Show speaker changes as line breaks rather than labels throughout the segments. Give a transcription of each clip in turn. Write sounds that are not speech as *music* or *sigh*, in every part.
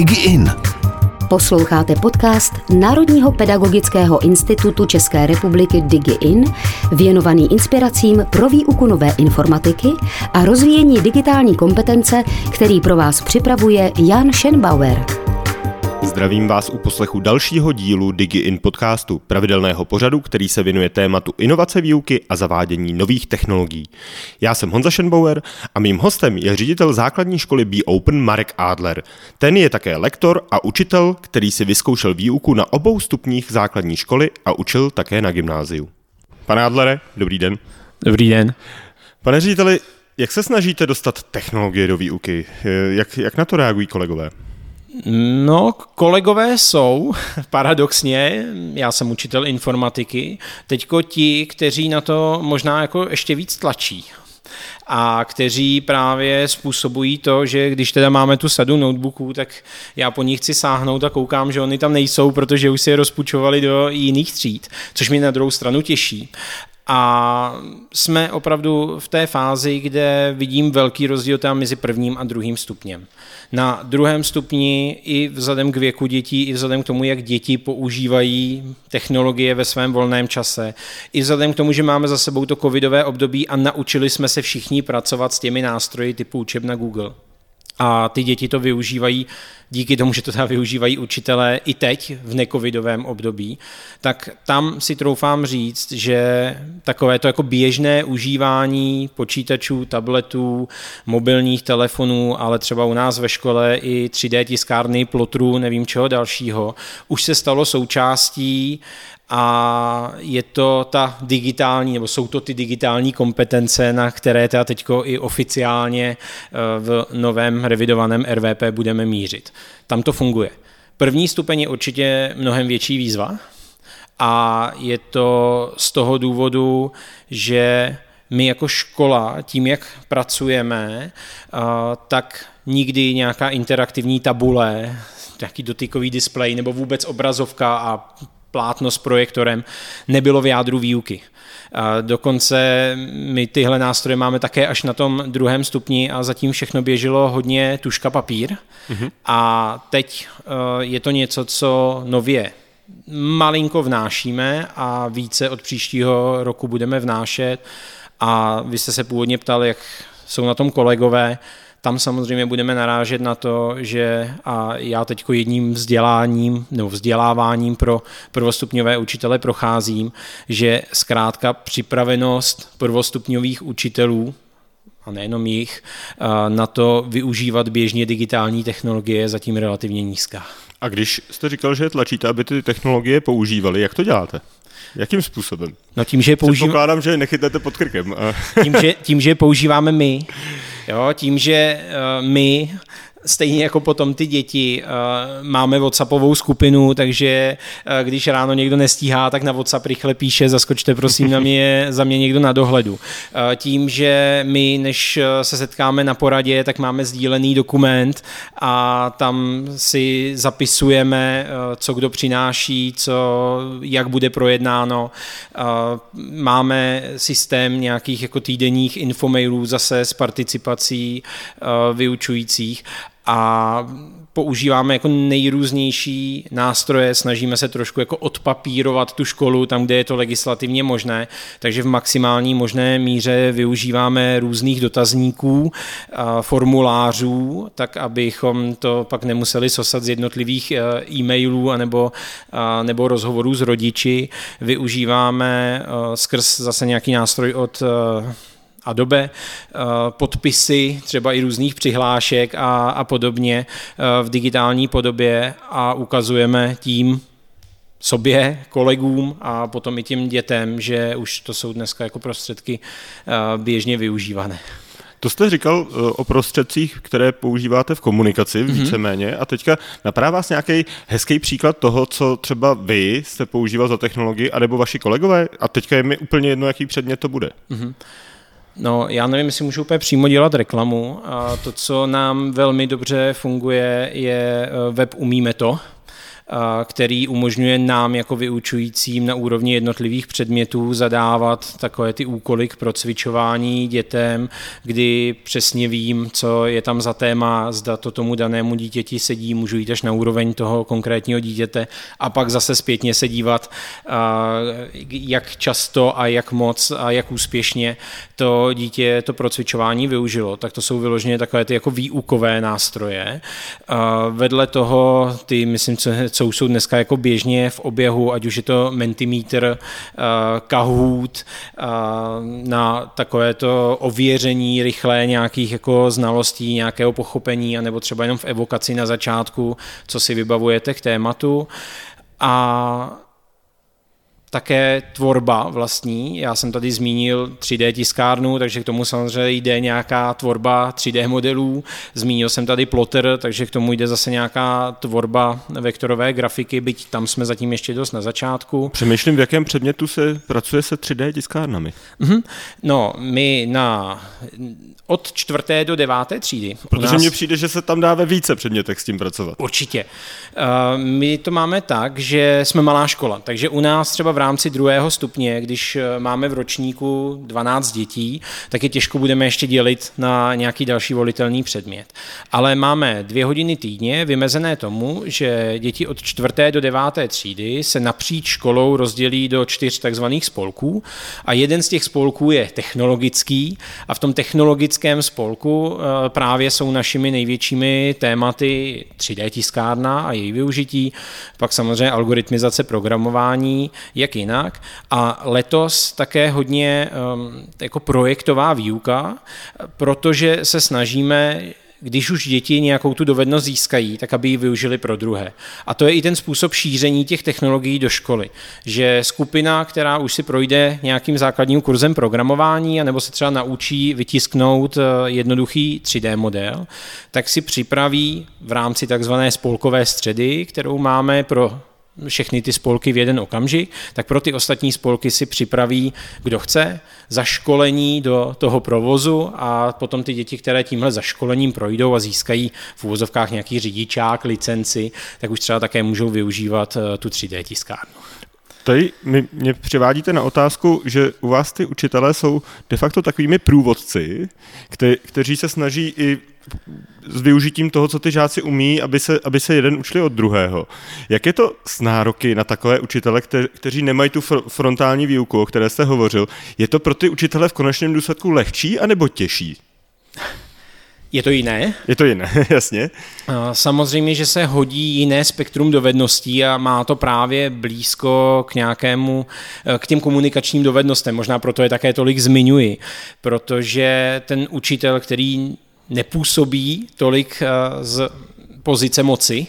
DigiIn.
Posloucháte podcast Národního pedagogického institutu České republiky DigiIn, věnovaný inspiracím pro výuku nové informatiky a rozvíjení digitální kompetence, který pro vás připravuje Jan Schenbauer.
Zdravím vás u poslechu dalšího dílu DigiIn podcastu, pravidelného pořadu, který se věnuje tématu inovace výuky a zavádění nových technologií. Já jsem Honza Schenbauer a mým hostem je ředitel základní školy Be Open Marek Adler. Ten je také lektor a učitel, který si vyzkoušel výuku na obou stupních základní školy a učil také na gymnáziu. Pane Adlere, dobrý den.
Dobrý den.
Pane řediteli, jak se snažíte dostat technologie do výuky? Jak, jak na to reagují kolegové?
No, kolegové jsou, *laughs* paradoxně, já jsem učitel informatiky, teďko ti, kteří na to možná jako ještě víc tlačí a kteří právě způsobují to, že když teda máme tu sadu notebooků, tak já po nich chci sáhnout a koukám, že oni tam nejsou, protože už si je rozpučovali do jiných tříd, což mě na druhou stranu těší. A jsme opravdu v té fázi, kde vidím velký rozdíl tam mezi prvním a druhým stupněm. Na druhém stupni i vzhledem k věku dětí, i vzhledem k tomu, jak děti používají technologie ve svém volném čase, i vzhledem k tomu, že máme za sebou to covidové období a naučili jsme se všichni pracovat s těmi nástroji typu učebna Google a ty děti to využívají díky tomu, že to teda využívají učitelé i teď v nekovidovém období, tak tam si troufám říct, že takové to jako běžné užívání počítačů, tabletů, mobilních telefonů, ale třeba u nás ve škole i 3D tiskárny, plotru, nevím čeho dalšího, už se stalo součástí a je to ta digitální, nebo jsou to ty digitální kompetence, na které teda teďko i oficiálně eh, v novém revidovaném RVP budeme mířit. Tam to funguje. První stupeň je určitě mnohem větší výzva a je to z toho důvodu, že my jako škola, tím, jak pracujeme, eh, tak nikdy nějaká interaktivní tabule, nějaký dotykový displej nebo vůbec obrazovka a plátno s projektorem nebylo v jádru výuky. A dokonce my tyhle nástroje máme také až na tom druhém stupni a zatím všechno běželo hodně tuška papír. Mm-hmm. A teď eh, je to něco, co nově malinko vnášíme a více od příštího roku budeme vnášet. A vy jste se původně ptali, jak jsou na tom kolegové. Tam samozřejmě budeme narážet na to, že a já teď jedním vzděláním nebo vzděláváním pro prvostupňové učitele procházím, že zkrátka připravenost prvostupňových učitelů a nejenom jich, na to využívat běžně digitální technologie je zatím relativně nízká.
A když jste říkal, že tlačíte, aby ty technologie používali, jak to děláte? Jakým způsobem?
No tím, že používáme...
Předpokládám, že nechytáte pod krkem.
tím, že, tím, že používáme my. Jo, tím, že uh, my Stejně jako potom ty děti, uh, máme WhatsAppovou skupinu, takže uh, když ráno někdo nestíhá, tak na WhatsApp rychle píše, zaskočte prosím na mě, *laughs* za mě někdo na dohledu. Uh, tím, že my, než se setkáme na poradě, tak máme sdílený dokument a tam si zapisujeme, co kdo přináší, co, jak bude projednáno. Máme systém nějakých jako týdenních infomailů zase s participací vyučujících a používáme jako nejrůznější nástroje, snažíme se trošku jako odpapírovat tu školu tam, kde je to legislativně možné, takže v maximální možné míře využíváme různých dotazníků, formulářů, tak abychom to pak nemuseli sosat z jednotlivých e, e-mailů anebo, nebo rozhovorů s rodiči. Využíváme e, skrz zase nějaký nástroj od e, Adobe, eh, podpisy třeba i různých přihlášek a, a podobně eh, v digitální podobě a ukazujeme tím sobě, kolegům a potom i těm dětem, že už to jsou dneska jako prostředky eh, běžně využívané.
To jste říkal o prostředcích, které používáte v komunikaci mm-hmm. víceméně a teďka napadá vás nějaký hezký příklad toho, co třeba vy jste používal za technologii, anebo vaši kolegové a teďka je mi úplně jedno, jaký předmět to bude. Mm-hmm.
No, já nevím, jestli můžu úplně přímo dělat reklamu. A to, co nám velmi dobře funguje, je eh, web Umíme to, který umožňuje nám jako vyučujícím na úrovni jednotlivých předmětů zadávat takové ty úkoly k procvičování dětem, kdy přesně vím, co je tam za téma, zda to tomu danému dítěti sedí, můžu jít až na úroveň toho konkrétního dítěte a pak zase zpětně se dívat, jak často a jak moc a jak úspěšně to dítě to procvičování využilo. Tak to jsou vyloženě takové ty jako výukové nástroje. Vedle toho ty, myslím, co, co už jsou dneska jako běžně v oběhu, ať už je to Mentimeter, Kahoot, na takové to ověření rychlé nějakých jako znalostí, nějakého pochopení, anebo třeba jenom v evokaci na začátku, co si vybavujete k tématu. A také tvorba vlastní. Já jsem tady zmínil 3D tiskárnu, takže k tomu samozřejmě jde nějaká tvorba 3D modelů. Zmínil jsem tady plotter, takže k tomu jde zase nějaká tvorba vektorové grafiky, byť tam jsme zatím ještě dost na začátku.
Přemýšlím, v jakém předmětu se pracuje se 3D tiskárnami.
Mm-hmm. No, my na od čtvrté do deváté třídy.
Protože mně přijde, že se tam dá ve více předmětech s tím pracovat.
Určitě. Uh, my to máme tak, že jsme malá škola, takže u nás třeba v rámci druhého stupně, když eh, máme v ročníku 12 dětí, tak je těžko budeme ještě dělit na nějaký další volitelný předmět. Ale máme dvě hodiny týdně vymezené tomu, že děti od čtvrté do deváté třídy se napříč školou rozdělí do čtyř takzvaných spolků a jeden z těch spolků je technologický a v tom technologickém spolku eh, právě jsou našimi největšími tématy 3D tiskárna a její využití, pak samozřejmě algoritmizace programování, jak jak jinak. A letos také hodně um, jako projektová výuka, protože se snažíme když už děti nějakou tu dovednost získají, tak aby ji využili pro druhé. A to je i ten způsob šíření těch technologií do školy, že skupina, která už si projde nějakým základním kurzem programování, anebo se třeba naučí vytisknout eh, jednoduchý 3D model, tak si připraví v rámci takzvané spolkové středy, kterou máme pro všechny ty spolky v jeden okamžik, tak pro ty ostatní spolky si připraví, kdo chce, zaškolení do toho provozu a potom ty děti, které tímhle zaškolením projdou a získají v úvozovkách nějaký řidičák, licenci, tak už třeba také můžou využívat eh, tu 3D tiskárnu.
Tady mě, mě přivádíte na otázku, že u vás ty učitelé jsou de facto takovými průvodci, kte, kteří se snaží i s využitím toho, co ty žáci umí, aby se, aby se jeden učili od druhého. Jak je to s nároky na takové učitele, kte, kteří nemají tu frontální výuku, o které jste hovořil? Je to pro ty učitele v konečném důsledku lehčí anebo těžší?
Je to jiné?
Je to jiné, *laughs* jasně.
Samozřejmě, že se hodí jiné spektrum dovedností a má to právě blízko k nějakému, k těm komunikačním dovednostem. Možná proto je také tolik zmiňuji, protože ten učitel, který nepůsobí tolik eh, z pozice moci,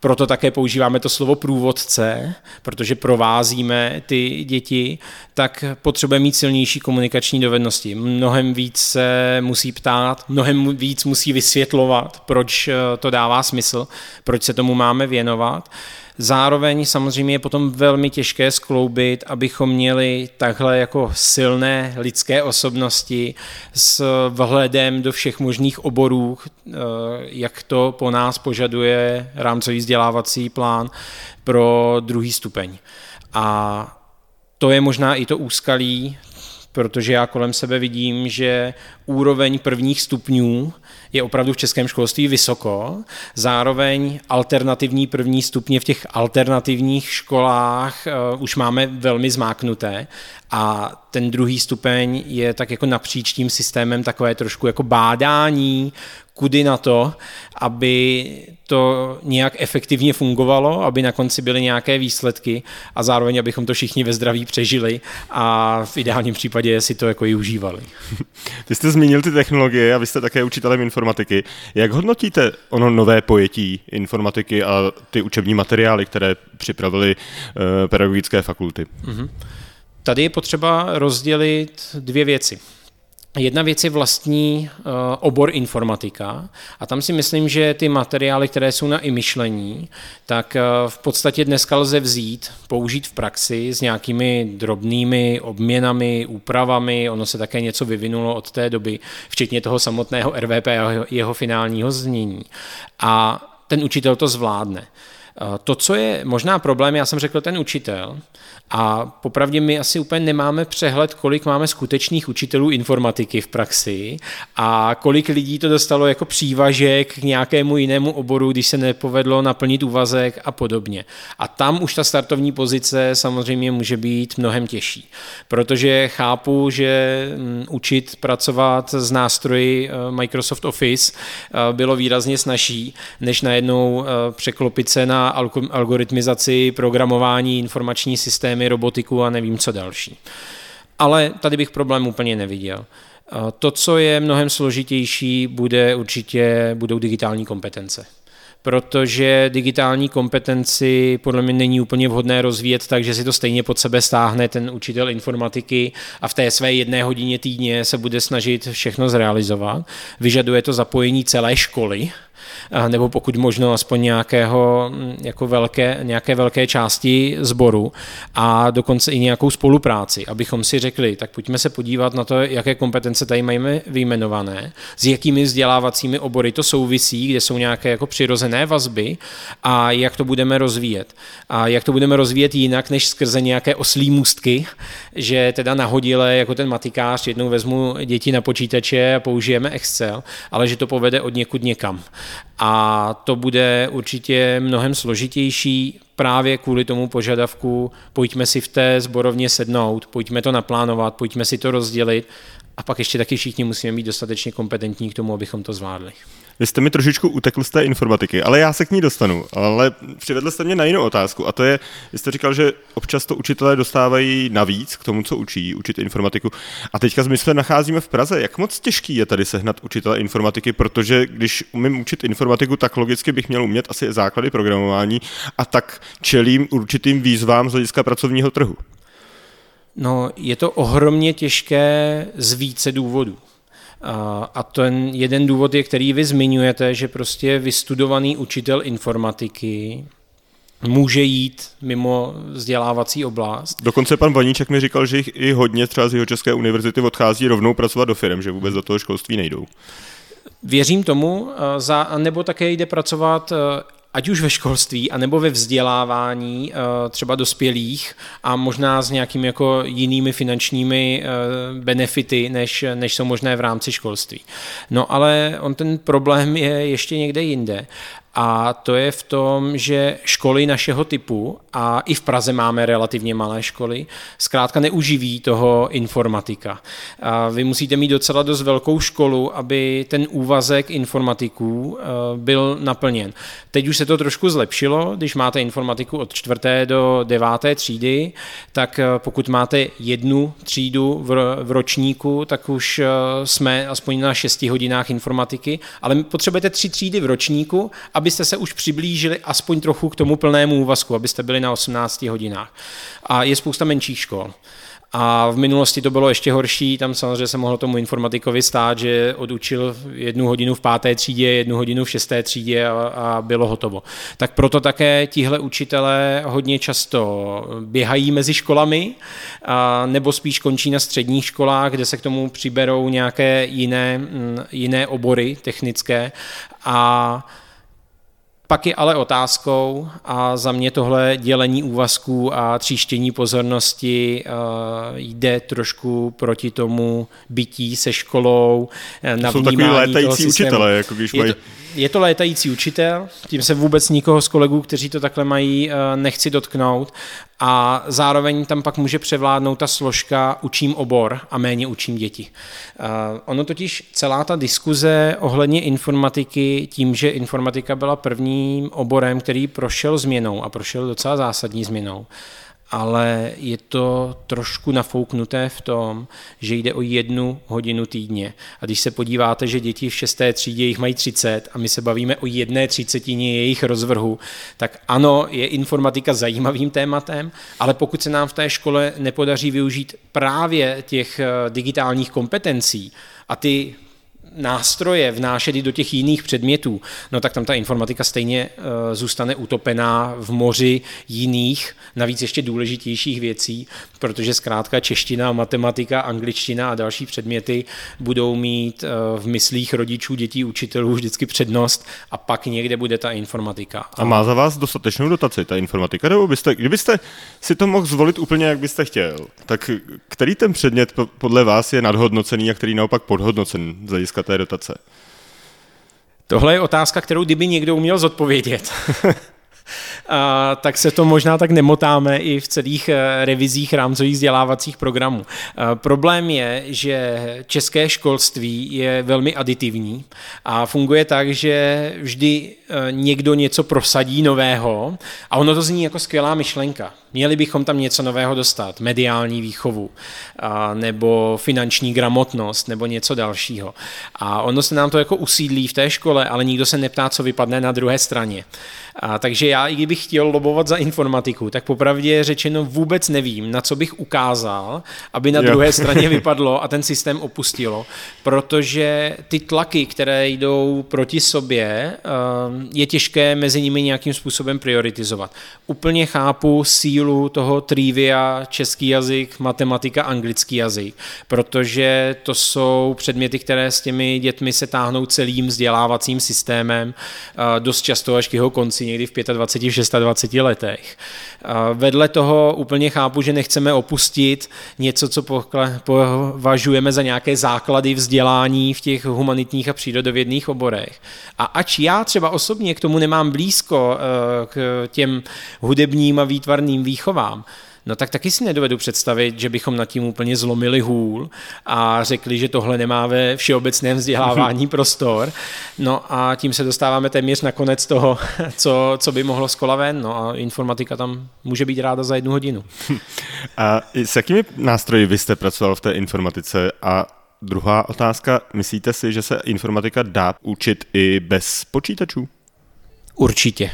proto také používáme to slovo průvodce, protože provázíme ty děti, tak potřebuje mít silnější komunikační dovednosti. Mnohem víc se musí ptát, mnohem víc musí vysvětlovat, proč eh, to dává smysl, proč se tomu máme věnovat. Zároveň samozřejmě je potom velmi těžké skloubit, abychom měli takhle jako silné lidské osobnosti s vhledem do všech možných oborů, eh, jak to po nás požaduje rámcový vzdělávací plán pro druhý stupeň. A to je možná i to úskalí protože já kolem sebe vidím, že úroveň prvních stupňů je opravdu v českém školství vysoko. Zároveň alternativní první stupně v těch alternativních školách uh, už máme velmi zmáknuté a ten druhý stupeň je tak jako napříč tím systémem takové trošku jako bádání, kudy na to, aby to nějak efektivně fungovalo, aby na konci byly nějaké výsledky a zároveň, abychom to všichni ve zdraví přežili a v ideálním případě si to jako i užívali. *laughs*
Ty jste zmínil ty technologie a vy jste také učitelem informatiky. Jak hodnotíte ono nové pojetí informatiky a ty učební materiály, které připravili uh, pedagogické fakulty? Mm-hmm.
Tady je potřeba rozdělit dvě věci. Jedna věc je vlastní uh, obor informatika a tam si myslím, že ty materiály, které jsou na i myšlení, tak uh, v podstatě dneska lze vzít, použít v praxi s nějakými drobnými obměnami, úpravami, ono se také něco vyvinulo od té doby, včetně toho samotného RVP a jeho finálního znění. A ten učitel to zvládne. To, co je možná problém, já jsem řekl ten učitel, a popravdě my asi úplně nemáme přehled, kolik máme skutečných učitelů informatiky v praxi a kolik lidí to dostalo jako přívažek k nějakému jinému oboru, když se nepovedlo naplnit úvazek a podobně. A tam už ta startovní pozice samozřejmě může být mnohem těžší, protože chápu, že mm, učit pracovat s nástroji eh, Microsoft Office eh, bylo výrazně snažší, než najednou eh, překlopit se na algoritmizaci, programování, informační systémy, robotiku a nevím co další. Ale tady bych problém úplně neviděl. To, co je mnohem složitější, bude určitě, budou digitální kompetence protože digitální kompetenci podle mě není úplně vhodné rozvíjet tak, že si to stejně pod sebe stáhne ten učitel informatiky a v té své jedné hodině týdně se bude snažit všechno zrealizovat. Vyžaduje to zapojení celé školy, nebo pokud možno aspoň nějakého, mm, jako velké, nějaké velké části sboru a dokonce i nějakou spolupráci, abychom si řekli, tak pojďme se podívat na to, jaké kompetence tady máme vyjmenované, s jakými vzdělávacími obory to souvisí, kde jsou nějaké jako přirozené vazby a jak to budeme rozvíjet. A jak to budeme rozvíjet jinak, než skrze nějaké oslí můstky, že teda nahodile jako ten matikář jednou vezmu děti na počítače a použijeme Excel, ale že to povede od někud někam a to bude určitě mnohem složitější právě kvůli tomu požadavku, pojďme si v té zborovně sednout, pojďme to naplánovat, pojďme si to rozdělit a pak ještě taky všichni musíme být dostatečně kompetentní k tomu, abychom to zvládli.
Vy jste mi trošičku utekl z té informatiky, ale já se k ní dostanu. Ale přivedl jste mě na jinou otázku a to je, vy jste říkal, že občas to učitelé dostávají navíc k tomu, co učí, učit informatiku. A teďka my se nacházíme v Praze. Jak moc těžký je tady sehnat učitele informatiky, protože když umím učit informatiku, tak logicky bych měl umět asi základy programování a tak čelím určitým výzvám z hlediska pracovního trhu.
No, je to ohromně těžké z více důvodů. A ten jeden důvod je, který vy zmiňujete, že prostě vystudovaný učitel informatiky může jít mimo vzdělávací oblast.
Dokonce pan Vaníček mi říkal, že jich i hodně třeba z jeho České univerzity odchází rovnou pracovat do firm, že vůbec do toho školství nejdou.
Věřím tomu, za, nebo také jde pracovat ať už ve školství, anebo ve vzdělávání eh, třeba dospělých a možná s nějakými jako jinými finančními eh, benefity, než, než jsou možné v rámci školství. No ale on ten problém je ještě někde jinde a to je v tom, že školy našeho typu, a i v Praze máme relativně malé školy, zkrátka neuživí toho informatika. A vy musíte mít docela dost velkou školu, aby ten úvazek informatiků eh, byl naplněn. Teď už se to trošku zlepšilo, když máte informatiku od čtvrté do deváté třídy, tak eh, pokud máte jednu třídu v ročníku, tak už eh, jsme aspoň na šesti hodinách informatiky, ale potřebujete tři třídy v ročníku, abyste se už přiblížili aspoň trochu k tomu plnému úvazku, abyste byli na 18 hodinách. A je spousta menších škol. A v minulosti to bylo ještě horší, tam samozřejmě se mohlo tomu informatikovi stát, že odučil jednu hodinu v páté třídě, jednu hodinu v šesté třídě a, a bylo hotovo. Tak proto také tihle učitelé hodně často běhají mezi školami, a, nebo spíš končí na středních školách, kde se k tomu přiberou nějaké jiné, jiné obory technické a pak je ale otázkou a za mě tohle dělení úvazků a tříštění pozornosti eh, jde trošku proti tomu bytí se školou,
eh, na Jsou takový létající učitelé, jako když mají...
Je to, je to létající učitel, tím se vůbec nikoho z kolegů, kteří to takhle mají, eh, nechci dotknout a zároveň tam pak může převládnout ta složka učím obor a méně učím děti. Uh, ono totiž celá ta diskuze ohledně informatiky, tím, že informatika byla prvním oborem, který prošel změnou a prošel docela zásadní změnou, ale je to trošku nafouknuté v tom, že jde o jednu hodinu týdně. A když se podíváte, že děti v šesté třídě jich mají 30 a my se bavíme o jedné třicetině jejich rozvrhu, tak ano, je informatika zajímavým tématem, ale pokud se nám v té škole nepodaří využít právě těch eh, digitálních kompetencí a ty nástroje vnášet i do těch jiných předmětů, no tak tam ta informatika stejně uh, zůstane utopená v moři jiných, navíc ještě důležitějších věcí, protože zkrátka čeština, matematika, angličtina a další předměty budou mít uh, v myslích rodičů, dětí, učitelů vždycky přednost a pak někde bude ta informatika.
A má za vás dostatečnou dotaci ta informatika? Nebo byste, kdybyste si to mohl zvolit úplně, jak byste chtěl, tak který ten předmět podle vás je nadhodnocený a který naopak podhodnocený z hlediska té dotace?
Tohle je otázka, kterou kdyby někdo uměl zodpovědět, *laughs* a, tak se to možná tak nemotáme i v celých eh, revizích rámcových vzdělávacích programů. A, problém je, že české školství je velmi aditivní a funguje tak, že vždy eh, někdo něco prosadí nového a ono to zní jako skvělá myšlenka. Měli bychom tam něco nového dostat, mediální výchovu, a, nebo finanční gramotnost, nebo něco dalšího. A ono se nám to jako usídlí v té škole, ale nikdo se neptá, co vypadne na druhé straně. A, takže já, i kdybych chtěl lobovat za informatiku, tak popravdě řečeno vůbec nevím, na co bych ukázal, aby na jo. druhé straně *laughs* vypadlo a ten systém opustilo, protože ty tlaky, které jdou proti sobě, je těžké mezi nimi nějakým způsobem prioritizovat. Úplně chápu sílu toho trivia, český jazyk, matematika, anglický jazyk, protože to jsou předměty, které s těmi dětmi se táhnou celým vzdělávacím systémem, dost často až k jeho konci někdy v 25, 26 letech. Vedle toho úplně chápu, že nechceme opustit něco, co považujeme za nějaké základy vzdělání v těch humanitních a přírodovědných oborech. A ač já třeba osobně k tomu nemám blízko eh, k těm hudebním a výtvarným výchovám, No tak taky si nedovedu představit, že bychom nad tím úplně zlomili hůl a řekli, že tohle nemá ve všeobecném vzdělávání prostor. No a tím se dostáváme téměř na konec toho, *laughs* co, co by mohlo z kola ven. No a informatika tam může být ráda za jednu hodinu.
A s jakými nástroji vy jste pracoval v té informatice a Druhá otázka, myslíte si, že se informatika dá učit i bez počítačů?
Určitě.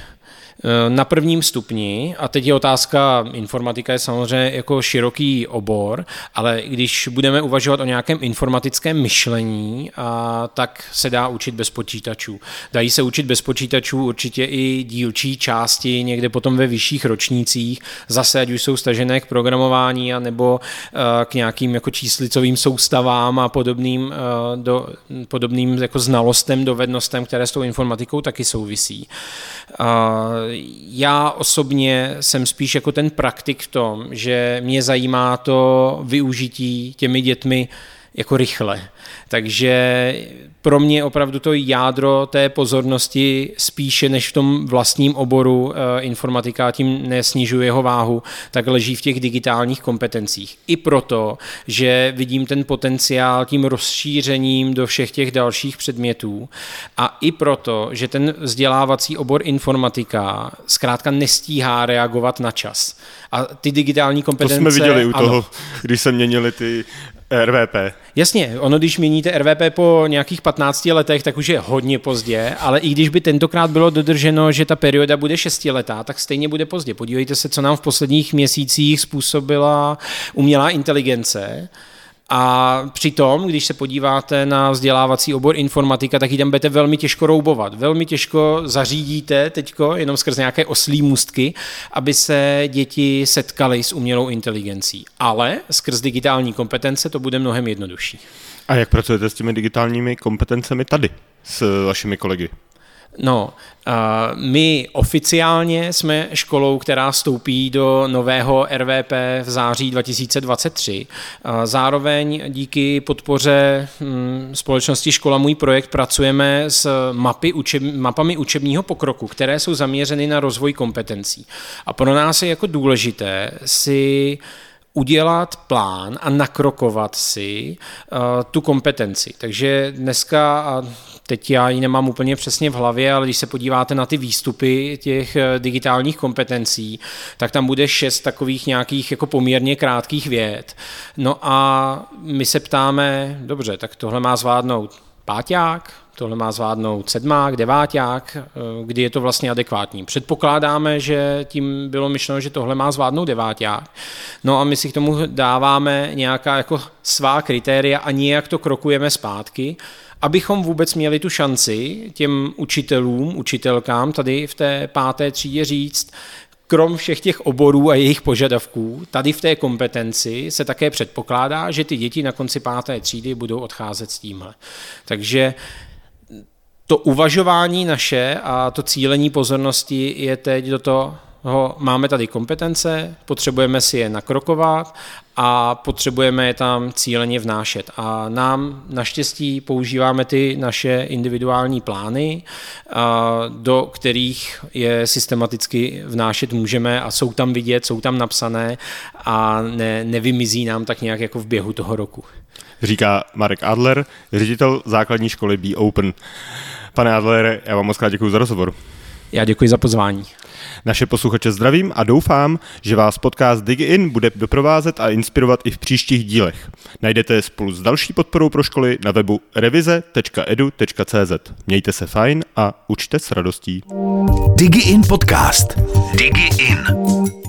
Na prvním stupni, a teď je otázka, informatika je samozřejmě jako široký obor, ale když budeme uvažovat o nějakém informatickém myšlení, a, tak se dá učit bez počítačů. Dají se učit bez počítačů určitě i dílčí části někde potom ve vyšších ročnících, zase ať už jsou stažené k programování a nebo eh, k nějakým jako číslicovým soustavám a podobným, eh, do, podobným jako znalostem, dovednostem, které s tou informatikou taky souvisí já osobně jsem spíš jako ten praktik v tom, že mě zajímá to využití těmi dětmi jako rychle. Takže pro mě opravdu to jádro té pozornosti spíše než v tom vlastním oboru e, informatika, tím nesnižuje jeho váhu, tak leží v těch digitálních kompetencích. I proto, že vidím ten potenciál tím rozšířením do všech těch dalších předmětů a i proto, že ten vzdělávací obor informatika zkrátka nestíhá reagovat na čas. A ty digitální kompetence...
To jsme viděli u toho, ano. když se měnili ty RVP.
Jasně, ono když měníte RVP po nějakých 15 letech, tak už je hodně pozdě, ale i když by tentokrát bylo dodrženo, že ta perioda bude 6 letá, tak stejně bude pozdě. Podívejte se, co nám v posledních měsících způsobila umělá inteligence a přitom, když se podíváte na vzdělávací obor informatika, tak ji tam budete velmi těžko roubovat. Velmi těžko zařídíte teďko jenom skrz nějaké oslí můstky, aby se děti setkaly s umělou inteligencí. Ale skrz digitální kompetence to bude mnohem jednodušší.
A jak pracujete s těmi digitálními kompetencemi tady s vašimi kolegy?
No, my oficiálně jsme školou, která vstoupí do nového RVP v září 2023. Zároveň díky podpoře hm, společnosti Škola Můj projekt pracujeme s mapy, učeb, mapami učebního pokroku, které jsou zaměřeny na rozvoj kompetencí. A pro nás je jako důležité si udělat plán a nakrokovat si uh, tu kompetenci. Takže dneska, a teď já ji nemám úplně přesně v hlavě, ale když se podíváte na ty výstupy těch eh, digitálních kompetencí, tak tam bude šest takových nějakých jako poměrně krátkých věd. No a my se ptáme, dobře, tak tohle má zvládnout páťák, tohle má zvládnout sedmák, deváťák, eh, kdy je to vlastně adekvátní. Předpokládáme, že tím bylo myšleno, že tohle má zvládnout deváťák. No a my si k tomu dáváme nějaká jako svá kritéria a nijak to krokujeme zpátky abychom vůbec měli tu šanci těm učitelům, učitelkám tady v té páté třídě říct, krom všech těch oborů a jejich požadavků, tady v té kompetenci se také předpokládá, že ty děti na konci páté třídy budou odcházet s tímhle. Takže to uvažování naše a to cílení pozornosti je teď do toho, máme tady kompetence, potřebujeme si je nakrokovat a potřebujeme je tam cíleně vnášet. A nám naštěstí používáme ty naše individuální plány, do kterých je systematicky vnášet můžeme a jsou tam vidět, jsou tam napsané a ne, nevymizí nám tak nějak jako v běhu toho roku.
Říká Marek Adler, ředitel základní školy Be Open. Pane Adlere, já vám moc krát děkuji za rozhovor.
Já děkuji za pozvání.
Naše posluchače zdravím a doufám, že vás podcast DigiIn bude doprovázet a inspirovat i v příštích dílech. Najdete je spolu s další podporou pro školy na webu revize.edu.cz. Mějte se fajn a učte s radostí.
DigiIn podcast. DigiIn.